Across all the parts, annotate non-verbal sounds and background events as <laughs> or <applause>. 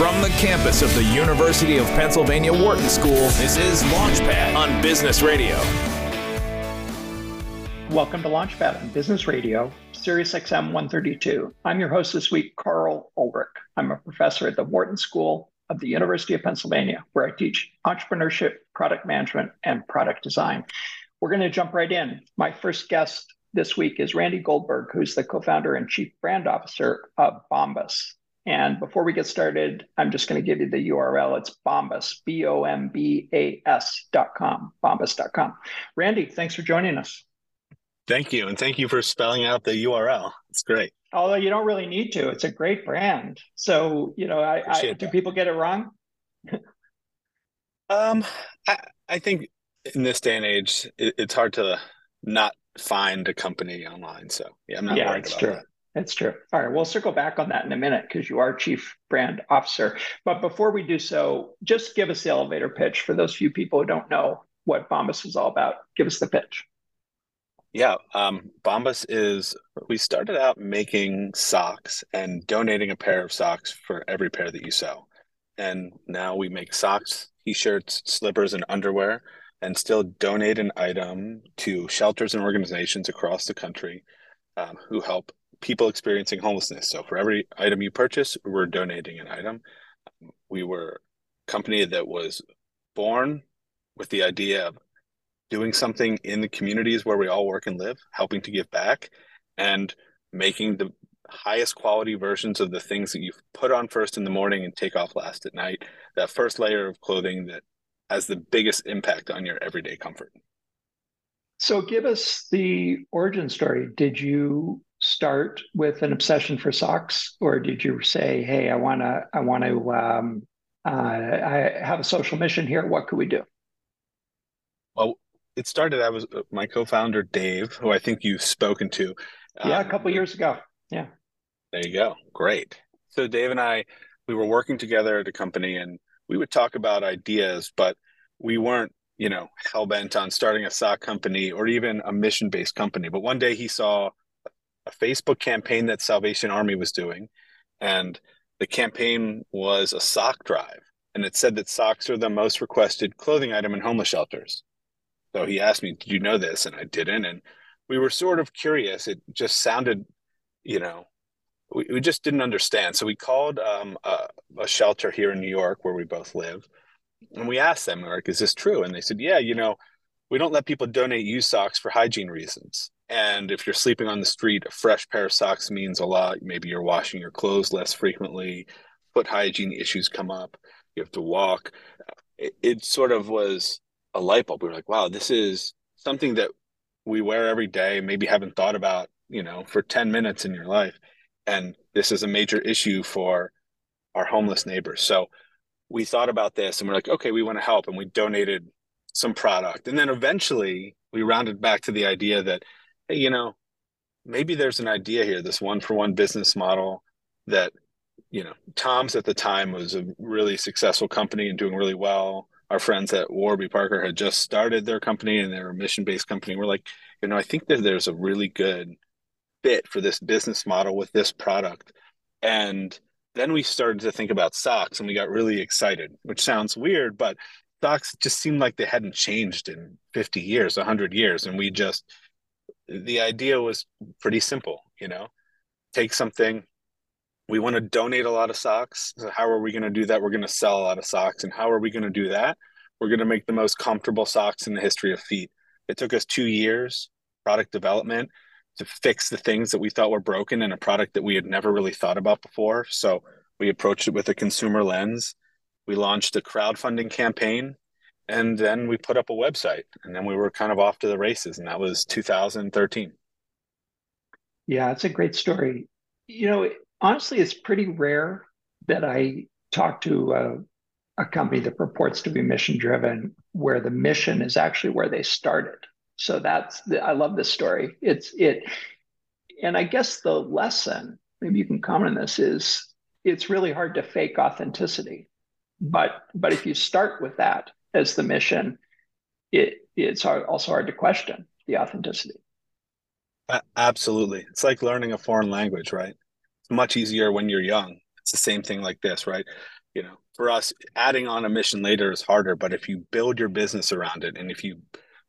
From the campus of the University of Pennsylvania Wharton School, this is Launchpad on Business Radio. Welcome to Launchpad on Business Radio, Sirius XM 132. I'm your host this week, Karl Ulrich. I'm a professor at the Wharton School of the University of Pennsylvania, where I teach entrepreneurship, product management, and product design. We're going to jump right in. My first guest this week is Randy Goldberg, who's the co founder and chief brand officer of Bombas. And before we get started, I'm just going to give you the URL. It's Bombas, dot com B O M B A S.com, bombas.com. Randy, thanks for joining us. Thank you. And thank you for spelling out the URL. It's great. Although you don't really need to, it's a great brand. So, you know, I, I do people get it wrong? <laughs> um, I, I think in this day and age, it, it's hard to not find a company online. So yeah, I'm not yeah, worried it's about true. that. It's true. All right, we'll circle back on that in a minute because you are chief brand officer. But before we do so, just give us the elevator pitch for those few people who don't know what Bombas is all about. Give us the pitch. Yeah, um, Bombas is we started out making socks and donating a pair of socks for every pair that you sell. And now we make socks, t-shirts, slippers, and underwear and still donate an item to shelters and organizations across the country um, who help people experiencing homelessness. So for every item you purchase, we're donating an item. We were a company that was born with the idea of doing something in the communities where we all work and live, helping to give back and making the highest quality versions of the things that you put on first in the morning and take off last at night. That first layer of clothing that has the biggest impact on your everyday comfort. So give us the origin story. Did you start with an obsession for socks, or did you say, "Hey, I want to, I want to, um, uh, I have a social mission here. What could we do?" Well, it started. I was uh, my co-founder Dave, who I think you've spoken to. Yeah, um, a couple years ago. Yeah. There you go. Great. So Dave and I, we were working together at a company, and we would talk about ideas, but we weren't, you know, hell bent on starting a sock company or even a mission based company. But one day he saw a Facebook campaign that Salvation Army was doing, and the campaign was a sock drive. And it said that socks are the most requested clothing item in homeless shelters. So he asked me, Did you know this? And I didn't. And we were sort of curious. It just sounded, you know, we, we just didn't understand. So we called um, a, a, shelter here in New York where we both live, and we asked them, like, is this true? And they said, yeah, you know, we don't let people donate used socks for hygiene reasons. And if you're sleeping on the street, a fresh pair of socks means a lot. Maybe you're washing your clothes less frequently. Foot hygiene issues come up. You have to walk. It, it sort of was a light bulb. We were like, wow, this is something that we wear every day, maybe haven't thought about, you know, for 10 minutes in your life and this is a major issue for our homeless neighbors. So we thought about this and we're like, okay, we want to help. And we donated some product. And then eventually we rounded back to the idea that, hey, you know, maybe there's an idea here, this one for one business model that, you know, TOMS at the time was a really successful company and doing really well. Our friends at Warby Parker had just started their company and they're a mission based company. We're like, you know, I think that there's a really good fit for this business model with this product. And then we started to think about socks and we got really excited, which sounds weird, but socks just seemed like they hadn't changed in 50 years, 100 years. And we just, the idea was pretty simple, you know, take something. We want to donate a lot of socks. So how are we going to do that? We're going to sell a lot of socks. And how are we going to do that? We're going to make the most comfortable socks in the history of feet. It took us two years, product development to fix the things that we thought were broken in a product that we had never really thought about before. So we approached it with a consumer lens. We launched a crowdfunding campaign and then we put up a website and then we were kind of off to the races and that was 2013. Yeah, it's a great story. You know, honestly, it's pretty rare that I talk to a, a company that purports to be mission driven where the mission is actually where they started. So that's the, I love this story. It's it, and I guess the lesson, maybe you can comment on this, is it's really hard to fake authenticity, but but if you start with that as the mission, it it's also hard to question the authenticity. Absolutely, it's like learning a foreign language, right? It's much easier when you're young. It's the same thing like this, right? you know, for us, adding on a mission later is harder, but if you build your business around it and if you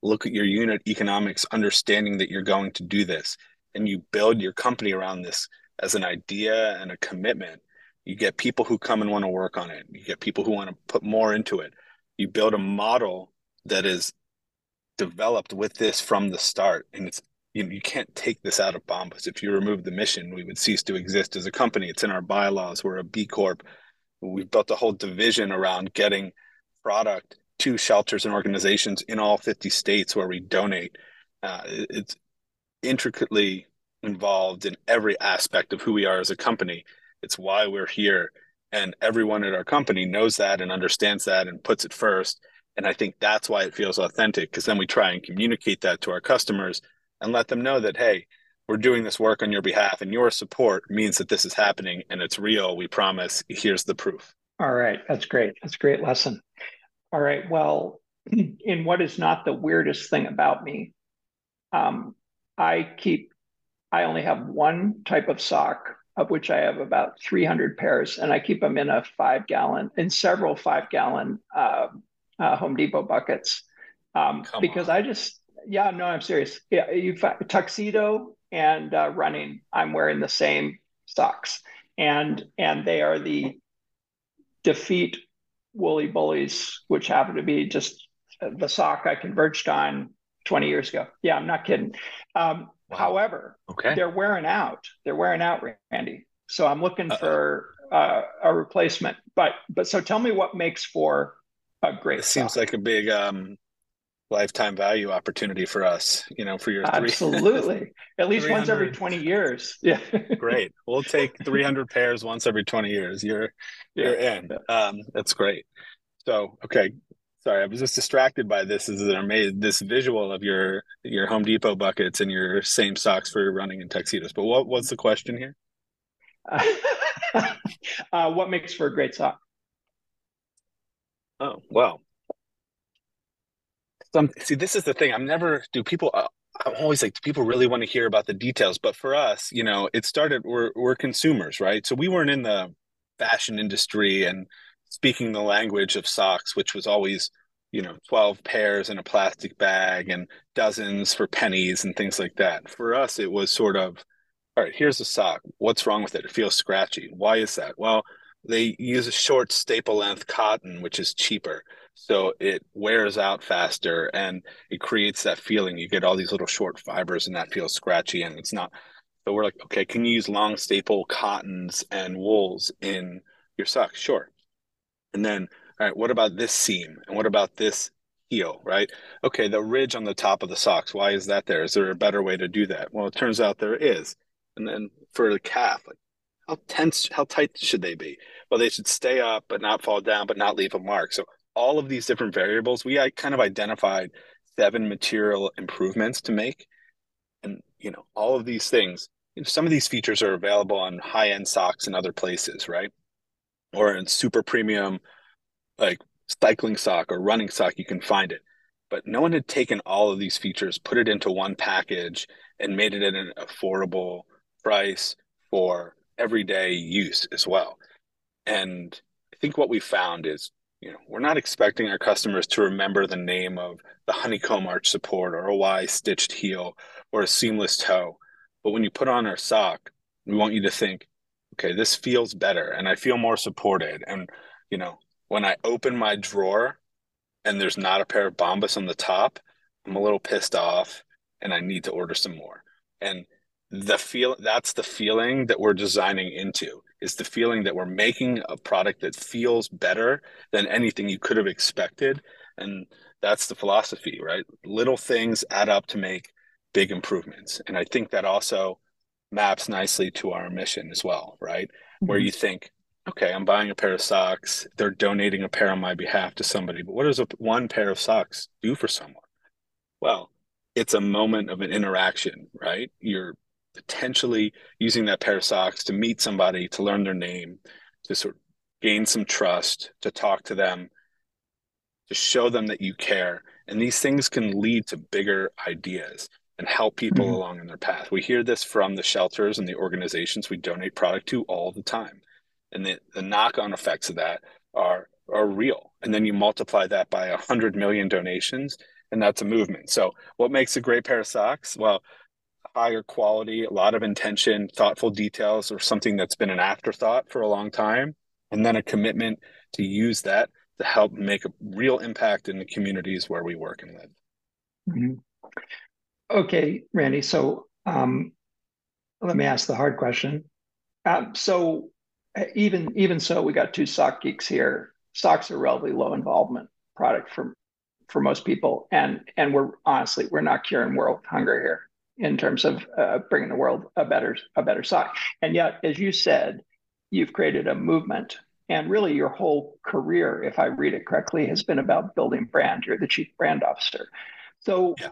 look at your unit economics, understanding that you're going to do this, and you build your company around this as an idea and a commitment, you get people who come and want to work on it. You get people who want to put more into it. You build a model that is developed with this from the start, and it's you, know, you can't take this out of Bombas. If you remove the mission, we would cease to exist as a company. It's in our bylaws. We're a B Corp. We've built a whole division around getting product to shelters and organizations in all 50 states where we donate. Uh, it's intricately involved in every aspect of who we are as a company. It's why we're here. And everyone at our company knows that and understands that and puts it first. And I think that's why it feels authentic because then we try and communicate that to our customers and let them know that, hey, we're doing this work on your behalf and your support means that this is happening and it's real. We promise. Here's the proof. All right. That's great. That's a great lesson. All right. Well, <clears throat> in what is not the weirdest thing about me, um, I keep, I only have one type of sock, of which I have about 300 pairs, and I keep them in a five gallon, in several five gallon uh, uh, Home Depot buckets. Um, because on. I just, yeah, no, I'm serious. Yeah, you tuxedo and uh, running. I'm wearing the same socks, and and they are the DeFeet Woolie Boolies, which happen to be just the sock I converged on 20 years ago. Yeah, I'm not kidding. Um, wow. However, okay. they're wearing out. They're wearing out, Randy. So I'm looking Uh-oh. for uh, a replacement. But but so tell me what makes for a great. It seems like a big um, lifetime value opportunity for us, you know, for your three. Absolutely. <laughs> At least once every 20 years. Yeah. <laughs> great. We'll take 300 pairs once every 20 years. You're, you're in. Um, that's great. So, okay. Sorry, I was just distracted by this. Is that I made this visual of your your Home Depot buckets and your same socks for running in tuxedos. But what was the question here? <laughs> uh, what makes for a great sock? Oh, well, some see this is the thing i'm never do people uh, i'm always like do people really want to hear about the details but for us you know it started we're we're consumers right so we weren't in the fashion industry and speaking the language of socks which was always you know 12 pairs in a plastic bag and dozens for pennies and things like that. For us it was sort of all right here's a sock. What's wrong with it? It feels scratchy. Why is that? Well they use a short staple length cotton which is cheaper. So it wears out faster and it creates that feeling. You get all these little short fibers and that feels scratchy and it's not so we're like okay can you use long staple cottons and wools in your socks sure and then all right what about this seam? And what about this heel right? Okay the ridge on the top of the socks why is that there? Is there a better way to do that? Well it turns out there is. And then for the calf like how tense how tight should they be? Well they should stay up but not fall down but not leave a mark. So all of these different variables, we kind of identified seven material improvements to make. And, you know, all of these things, some of these features are available on high end socks and other places, right? Or in super premium, like cycling sock or running sock, you can find it. But no one had taken all of these features, put it into one package, and made it at an affordable price for everyday use as well. And I think what we found is you know, we're not expecting our customers to remember the name of the honeycomb arch support or a Y stitched heel or a seamless toe. But when you put on our sock, we want you to think, okay, this feels better and I feel more supported. And, you know, when I open my drawer and there's not a pair of Bombas on the top, I'm a little pissed off and I need to order some more. And the feel that's the feeling that we're designing into is the feeling that we're making a product that feels better than anything you could have expected and that's the philosophy right little things add up to make big improvements and i think that also maps nicely to our mission as well right? Mm-hmm. where you think okay i'm buying a pair of socks. They're donating a pair on my behalf to somebody but what does a, one pair of socks do for someone? Well it's a moment of an interaction right? You're potentially using that pair of socks to meet somebody, to learn their name, to sort of gain some trust, to talk to them, to show them that you care. And these things can lead to bigger ideas and help people mm-hmm. along in their path. We hear this from the shelters and the organizations we donate product to all the time. and the, the knock-on effects of that are are real and then you multiply that by 100 million donations and that's a movement so what makes a great pair of socks well higher quality a lot of intention thoughtful details or something that's been an afterthought for a long time and then a commitment to use that to help make a real impact in the communities where we work and live mm-hmm. Okay randy so um, let me ask the hard question um, so even even so we got two sock geeks here stocks are relatively low involvement product for for most people, and and we're honestly we're not curing world hunger here in terms of uh, bringing the world a better a better sock. And yet, as you said, you've created a movement, and really your whole career, if I read it correctly, has been about building brand. You're the chief brand officer. So, yeah.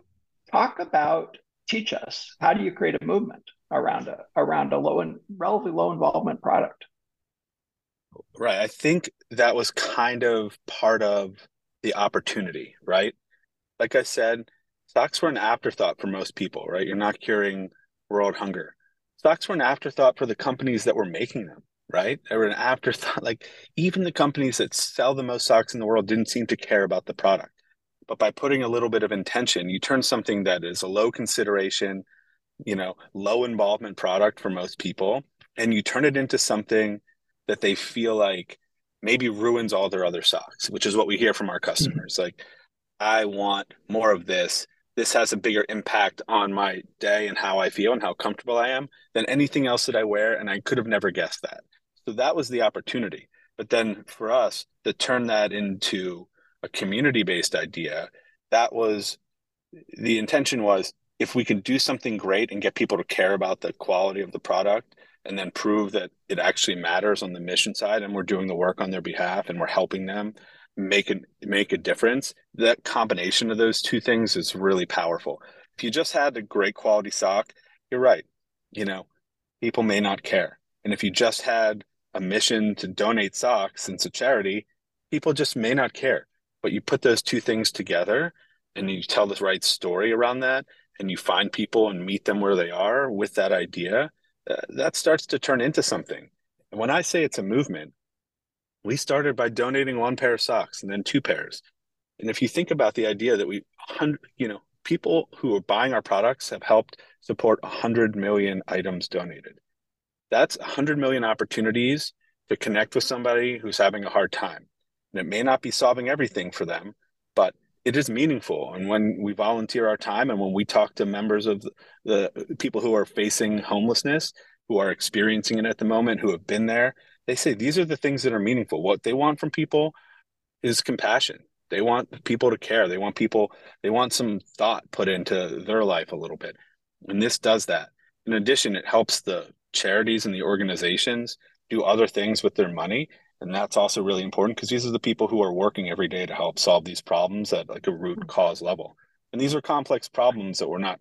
Talk about teach us how do you create a movement around a around a low and relatively low involvement product Right. I think that was kind of part of the opportunity, right? Like I said, stocks were an afterthought for most people, right? You're not curing world hunger. Stocks were an afterthought for the companies that were making them, right? They were an afterthought. Like even the companies that sell the most stocks in the world didn't seem to care about the product. But by putting a little bit of intention, you turn something that is a low consideration, you know, low involvement product for most people, and you turn it into something that they feel like maybe ruins all their other socks, which is what we hear from our customers. Mm-hmm. Like, I want more of this. This has a bigger impact on my day and how I feel and how comfortable I am than anything else that I wear. And I could have never guessed that. So that was the opportunity. But then for us to turn that into a community based idea, that was the intention was if we can do something great and get people to care about the quality of the product and then prove that it actually matters on the mission side and we're doing the work on their behalf and we're helping them make it make a difference that combination of those two things is really powerful. If you just had a great quality sock you're right. You know people may not care. And if you just had a mission to donate socks and to charity people just may not care but you put those two things together and you tell the right story around that and you find people and meet them where they are with that idea uh, that starts to turn into something. And when I say it's a movement, we started by donating one pair of socks and then two pairs. And if you think about the idea that we, you know, people who are buying our products have helped support 100 million items donated. That's 100 million opportunities to connect with somebody who's having a hard time. And it may not be solving everything for them, but it is meaningful. And when we volunteer our time and when we talk to members of the, the people who are facing homelessness, who are experiencing it at the moment, who have been there, they say these are the things that are meaningful. What they want from people is compassion. They want people to care. They want people, they want some thought put into their life a little bit. And this does that. In addition, it helps the charities and the organizations do other things with their money and that's also really important because these are the people who are working every day to help solve these problems at like a root hmm. cause level. And these are complex problems that we're not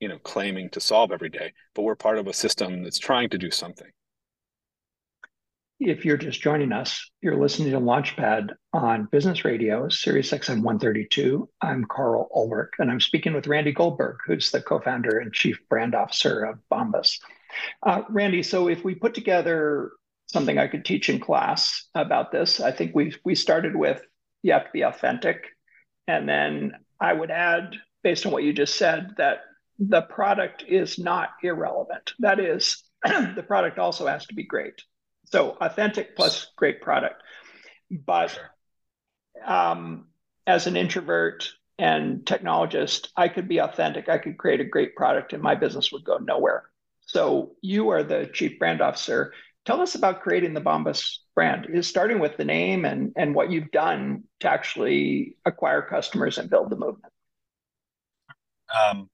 you know claiming to solve every day but we're part of a system that's trying to do something. If you're just joining us you're listening to launchpad on business radio sirius xm 132 i'm karl ulrich and i'm speaking with randy goldberg who's the co-founder and chief brand officer of bombas. Uh, randy so if we put together something I could teach in class about this. I think we we started with you have to be authentic, and then I would add, based on what you just said, that the product is not irrelevant. That is, <clears throat> the product also has to be great. So authentic plus great product. But um, as an introvert and technologist, I could be authentic. I could create a great product, and my business would go nowhere. So you are the chief brand officer Tell us about creating the Bombas brand. Is starting with the name and and what you've done to actually acquire customers and build the movement. Um,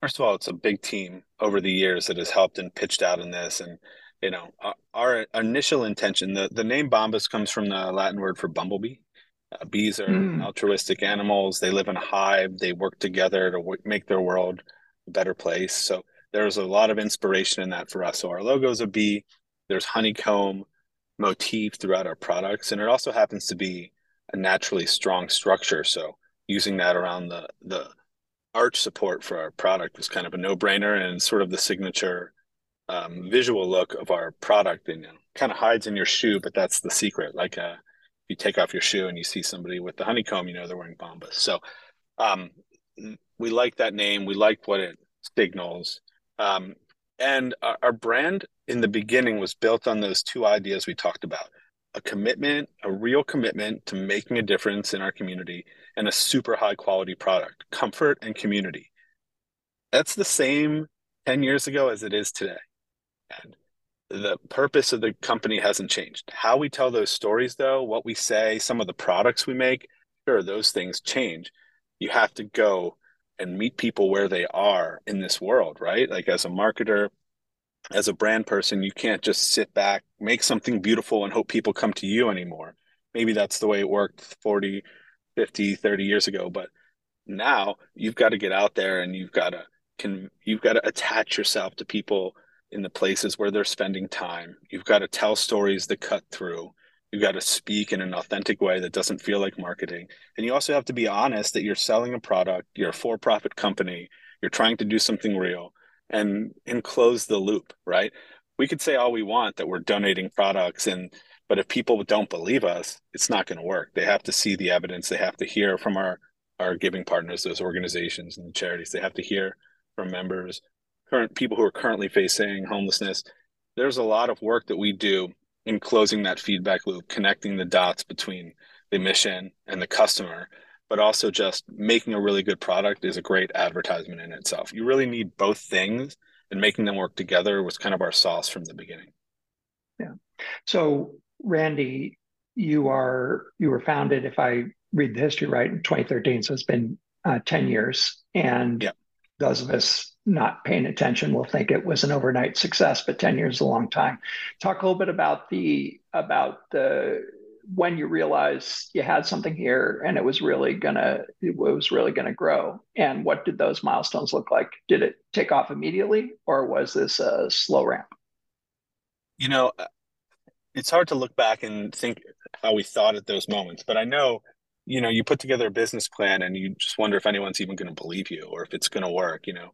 first of all, it's a big team over the years that has helped and pitched out in this, and you know our, our initial intention. The the name Bombas comes from the Latin word for bumblebee. Uh, bees are mm. altruistic animals. They live in a hive. They work together to w- make their world a better place. So there's a lot of inspiration in that for us. So our logo is a bee there's honeycomb motif throughout our products and it also happens to be a naturally strong structure so using that around the the arch support for our product was kind of a no-brainer and sort of the signature um, visual look of our product and you know, kind of hides in your shoe, but that's the secret. Like uh, you take off your shoe and you see somebody with the honeycomb, you know they're wearing Bombas. So um, we like that name. We like what it signals. Um, and our, our brand in the beginning was built on those two ideas we talked about a commitment, a real commitment to making a difference in our community, and a super high quality product, comfort and community. That's the same 10 years ago as it is today. And the purpose of the company hasn't changed. How we tell those stories, though, what we say, some of the products we make, sure, those things change. You have to go and meet people where they are in this world, right? Like as a marketer, as a brand person, you can't just sit back, make something beautiful and hope people come to you anymore. Maybe that's the way it worked 40, 50, 30 years ago, but now you've got to get out there and you've got to can you've got to attach yourself to people in the places where they're spending time. You've got to tell stories that cut through. You've got to speak in an authentic way that doesn't feel like marketing. And you also have to be honest that you're selling a product, you're a for profit company, you're trying to do something real and and close the loop, right? We could say all we want that we're donating products and but if people don't believe us, it's not going to work. They have to see the evidence, they have to hear from our our giving partners, those organizations and the charities. They have to hear from members, current people who are currently facing homelessness. There's a lot of work that we do in closing that feedback loop, connecting the dots between the mission and the customer, but also just making a really good product is a great advertisement in itself. You really need both things, and making them work together was kind of our sauce from the beginning. Yeah. So, Randy, you are you were founded, if I read the history right, in 2013. So it's been uh, 10 years, and yeah. those of us not paying attention will think it was an overnight success, but 10 years is a long time. Talk a little bit about the about the when you realized you had something here and it was really gonna it was really gonna grow. And what did those milestones look like? Did it take off immediately or was this a slow ramp? You know uh, it's hard to look back and think how we thought at those moments but i know you know you put together a business plan and you just wonder if anyone's even going to believe you or if it's going to work you know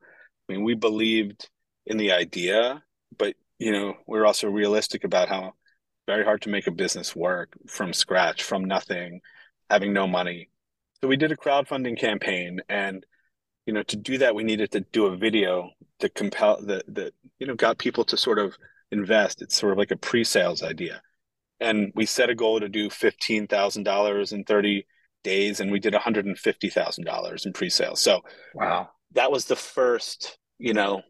i mean we believed in the idea but you know we're also realistic about how very hard to make a business work from scratch, from nothing, having no money. So we did a crowdfunding campaign and you know to do that we needed to do a video to compel that that you know got people to sort of invest. It's sort of like a pre-sales idea. And we set a goal to do $15,000 in 30 days and we did $150,000 in pre-sales. So wow. That was the first, you know,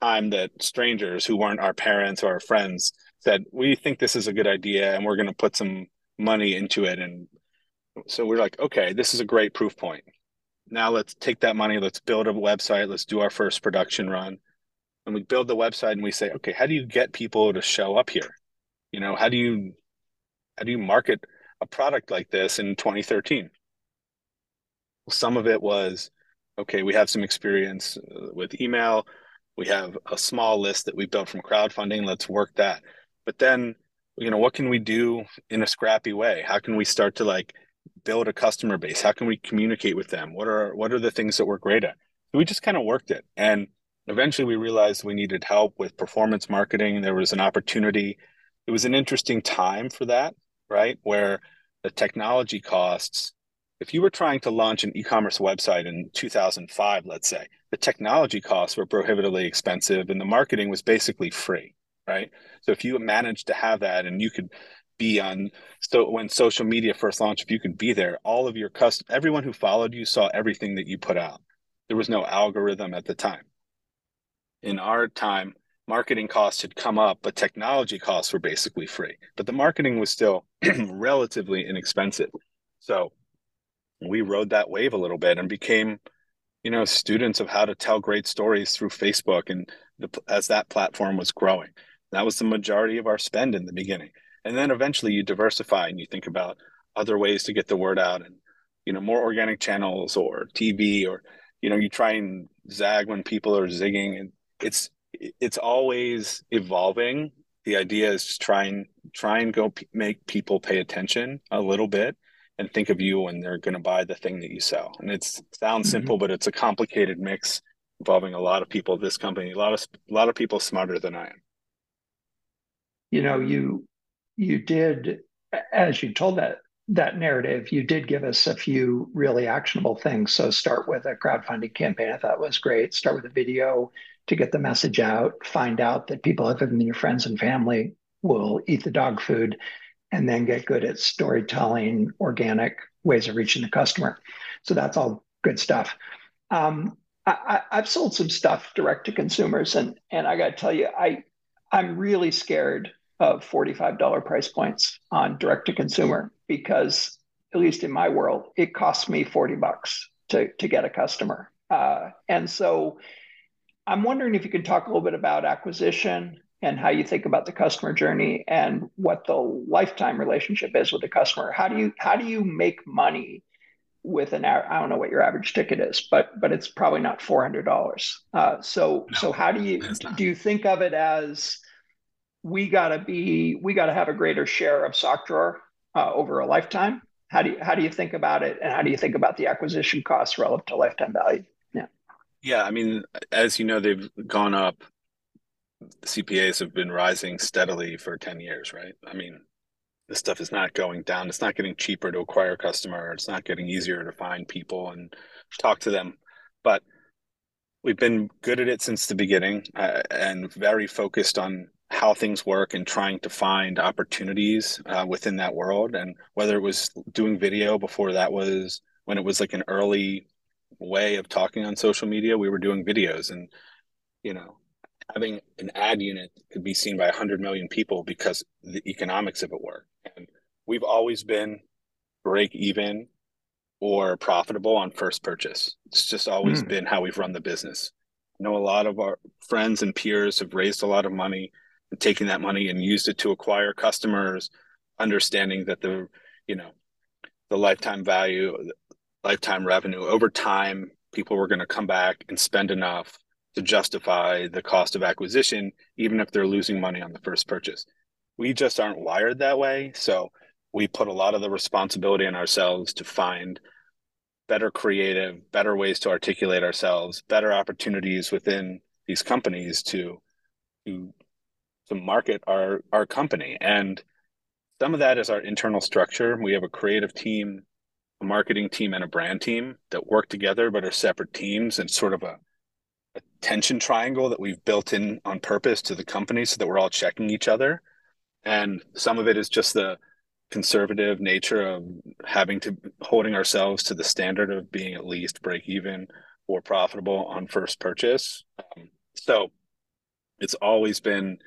time that strangers who weren't our parents or our friends said we think this is a good idea and we're going to put some money into it. And so we're like okay this is a great proof point. Now let's take that money let's build a website let's do our first production run. And we build the website and we say okay how do you get people to show up here? You know how do you how do you market a product like this in 2013 well, some of it was okay we have some experience uh, with email. We have a small list that we built from crowdfunding. Let's work that. But then you know what can we do in a scrappy way? How can we start to like build a customer base? How can we communicate with them? What are what are the things that we're great at? We just kind of worked it. And eventually we realized we needed help with performance marketing. There was an opportunity. It was an interesting time for that right? Where the technology costs if you were trying to launch an e-commerce website in 2005 let's say the technology costs were prohibitively expensive and the marketing was basically free right? So if you managed to have that and you could be on so when social media first launched, if you could be there, all of your custom everyone who followed you saw everything that you put out. There was no algorithm at the time. In our time, marketing costs had come up, but technology costs were basically free. But the marketing was still <clears throat> relatively inexpensive. So we rode that wave a little bit and became, you know, students of how to tell great stories through Facebook and the, as that platform was growing. That was the majority of our spend in the beginning. And then eventually you diversify and you think about other ways to get the word out and, you know, more organic channels or TV or, you know, you try and zag when people are zigging and it's, it's always evolving. The idea is just try and try and go p- make people pay attention a little bit and think of you when they're going to buy the thing that you sell. And it sounds mm-hmm. simple, but it's a complicated mix involving a lot of people. This company, a lot of a lot of people smarter than I am. you know, you you did as you told that that narrative, you did give us a few really actionable things. So start with a crowdfunding campaign. I thought was great. Start with a video to get the message out. Find out that people other than your friends and family will eat the dog food, and then get good at storytelling, organic ways of reaching the customer. So that's all good stuff. Um, I, have sold some stuff direct to consumers, and and I got to tell you, I I'm really scared of $45 price points on direct to consumer because at least in my world it costs me 40 bucks to, to get a customer uh, and so i'm wondering if you can talk a little bit about acquisition and how you think about the customer journey and what the lifetime relationship is with the customer. How do you how do you make money with an I don't know what your average ticket is, but but it's probably not four hundred dollars. Uh, so no, so how do you do you think of it as we got to be we got to have a greater share of sock drawer uh, over a lifetime? How do you how do you think about it and how do you think about the acquisition costs relative to lifetime value? Yeah. Yeah i mean as you know they've gone up cpas have been rising steadily for 10 years right? I mean this stuff is not going down. It's not getting cheaper to acquire a customer. It's not getting easier to find people and talk to them. But we've been good at it since the beginning uh, and very focused on how things work and trying to find opportunities uh, within that world. And whether it was doing video before that was when it was like an early way of talking on social media we were doing videos and you know having an ad unit could be seen by 100 million people because the economics of it work. And we've always been break even or profitable on first purchase. It's just always mm. been how we've run the business. I know a lot of our friends and peers have raised a lot of money and taking that money and used it to acquire customers, understanding that the you know the lifetime value, lifetime revenue over time, people were going to come back and spend enough to justify the cost of acquisition, even if they're losing money on the first purchase. We just aren't wired that way, so we put a lot of the responsibility on ourselves to find better creative, better ways to articulate ourselves, better opportunities within these companies to to to market our our company and some of that is our internal structure we have a creative team a marketing team and a brand team that work together but are separate teams and sort of a, a tension triangle that we've built in on purpose to the company so that we're all checking each other and some of it is just the conservative nature of having to holding ourselves to the standard of being at least break even or profitable on first purchase um, so it's always been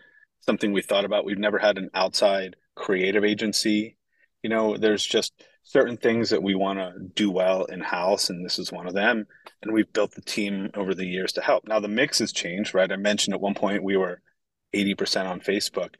something we thought about. We've never had an outside creative agency. You know, there's just certain things that we want to do well in house, and this is one of them. And we've built the team over the years to help. Now the mix has changed, right? I mentioned at one point we were 80% on Facebook,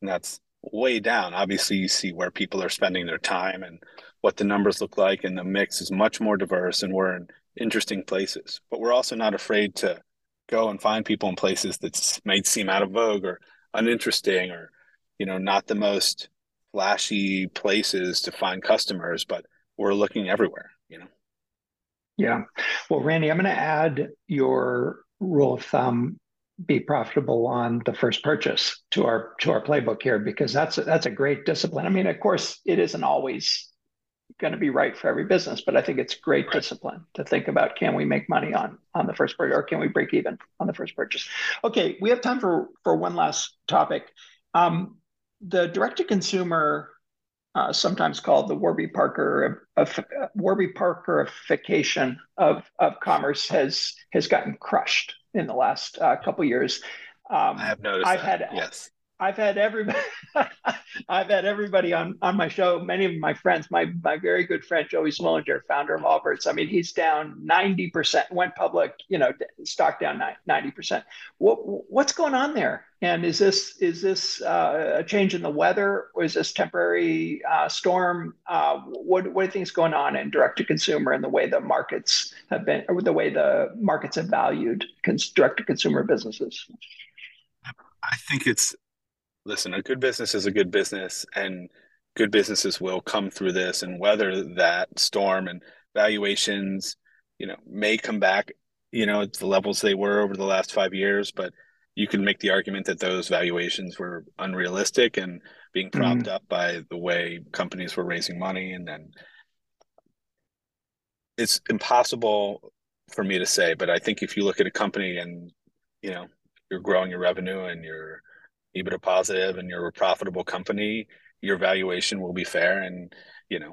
and that's way down. Obviously, you see where people are spending their time and what the numbers look like, and the mix is much more diverse, and we're in interesting places. But we're also not afraid to go and find people in places that might seem out of vogue or uninteresting or you know not the most flashy places to find customers but we're looking everywhere you know yeah. Well randy i'm going to add your rule of thumb be profitable on the first purchase to our to our playbook here because that's a, that's a great discipline. I mean of course it isn't always going to be right for every business but i think it's great right. discipline to think about can we make money on on the first purchase or can we break even on the first purchase? Okay we have time for for one last topic. Um, the direct to consumer uh, sometimes called the warby parker of, warby parkerification of of commerce has has gotten crushed in the last uh, couple years um, i have noticed i've that. had yes I've had everybody <laughs> I've had everybody on on my show. Many of my friends, my my very good friend Joey Zwillinger, founder of Allbirds. I mean, he's down ninety percent. Went public, you know, stock down ninety percent. What what's going on there? And is this is this uh, a change in the weather, or is this temporary uh, storm? Uh, what what think is going on in direct to consumer and the way the markets have been, or the way the markets have valued cons- direct to consumer businesses? I think it's listen, a good business is a good business, and good businesses will come through this and weather that storm. And valuations, you know, may come back, you know, the levels they were over the last five years, but you can make the argument that those valuations were unrealistic and being propped mm. up by the way companies were raising money and then it's impossible for me to say but i think if you look at a company and you know you're growing your revenue and you're EBITDA positive and you're a profitable company, your valuation will be fair. And, you know,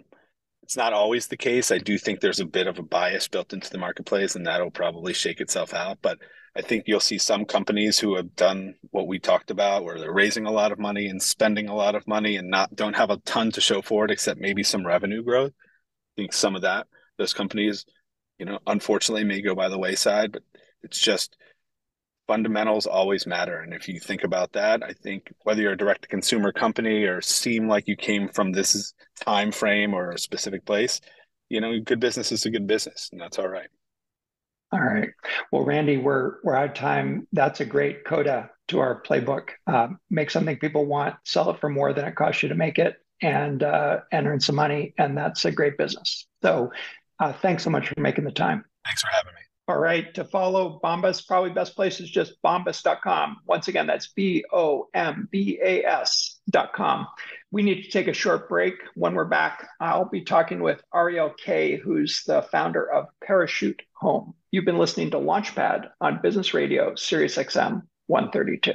it's not always the case. I do think there's a bit of a bias built into the marketplace and that'll probably shake itself out. But I think you'll see some companies who have done what we talked about, where they're raising a lot of money and spending a lot of money and not don't have a ton to show for it except maybe some revenue growth. I think some of that, those companies, you know, unfortunately may go by the wayside, but it's just fundamentals always matter. And if you think about that, I think whether you're a direct to consumer company or seem like you came from this time frame or a specific place, you know, good business is a good business, and that's all right. All right. Well, Randy, we're we're out of time. That's a great coda to our playbook. Uh, make something people want, sell it for more than it costs you to make it, and uh, and earn some money, and that's a great business. So, uh, thanks so much for making the time. Thanks for having me. All right, to follow Bombas, probably best place is just bombas.com. Once again, that's B O M B A S.com. We need to take a short break. When we're back, I'll be talking with Ariel Kaye, who's the founder of Parachute Home. You've been listening to Launchpad on Business Radio, Sirius XM 132.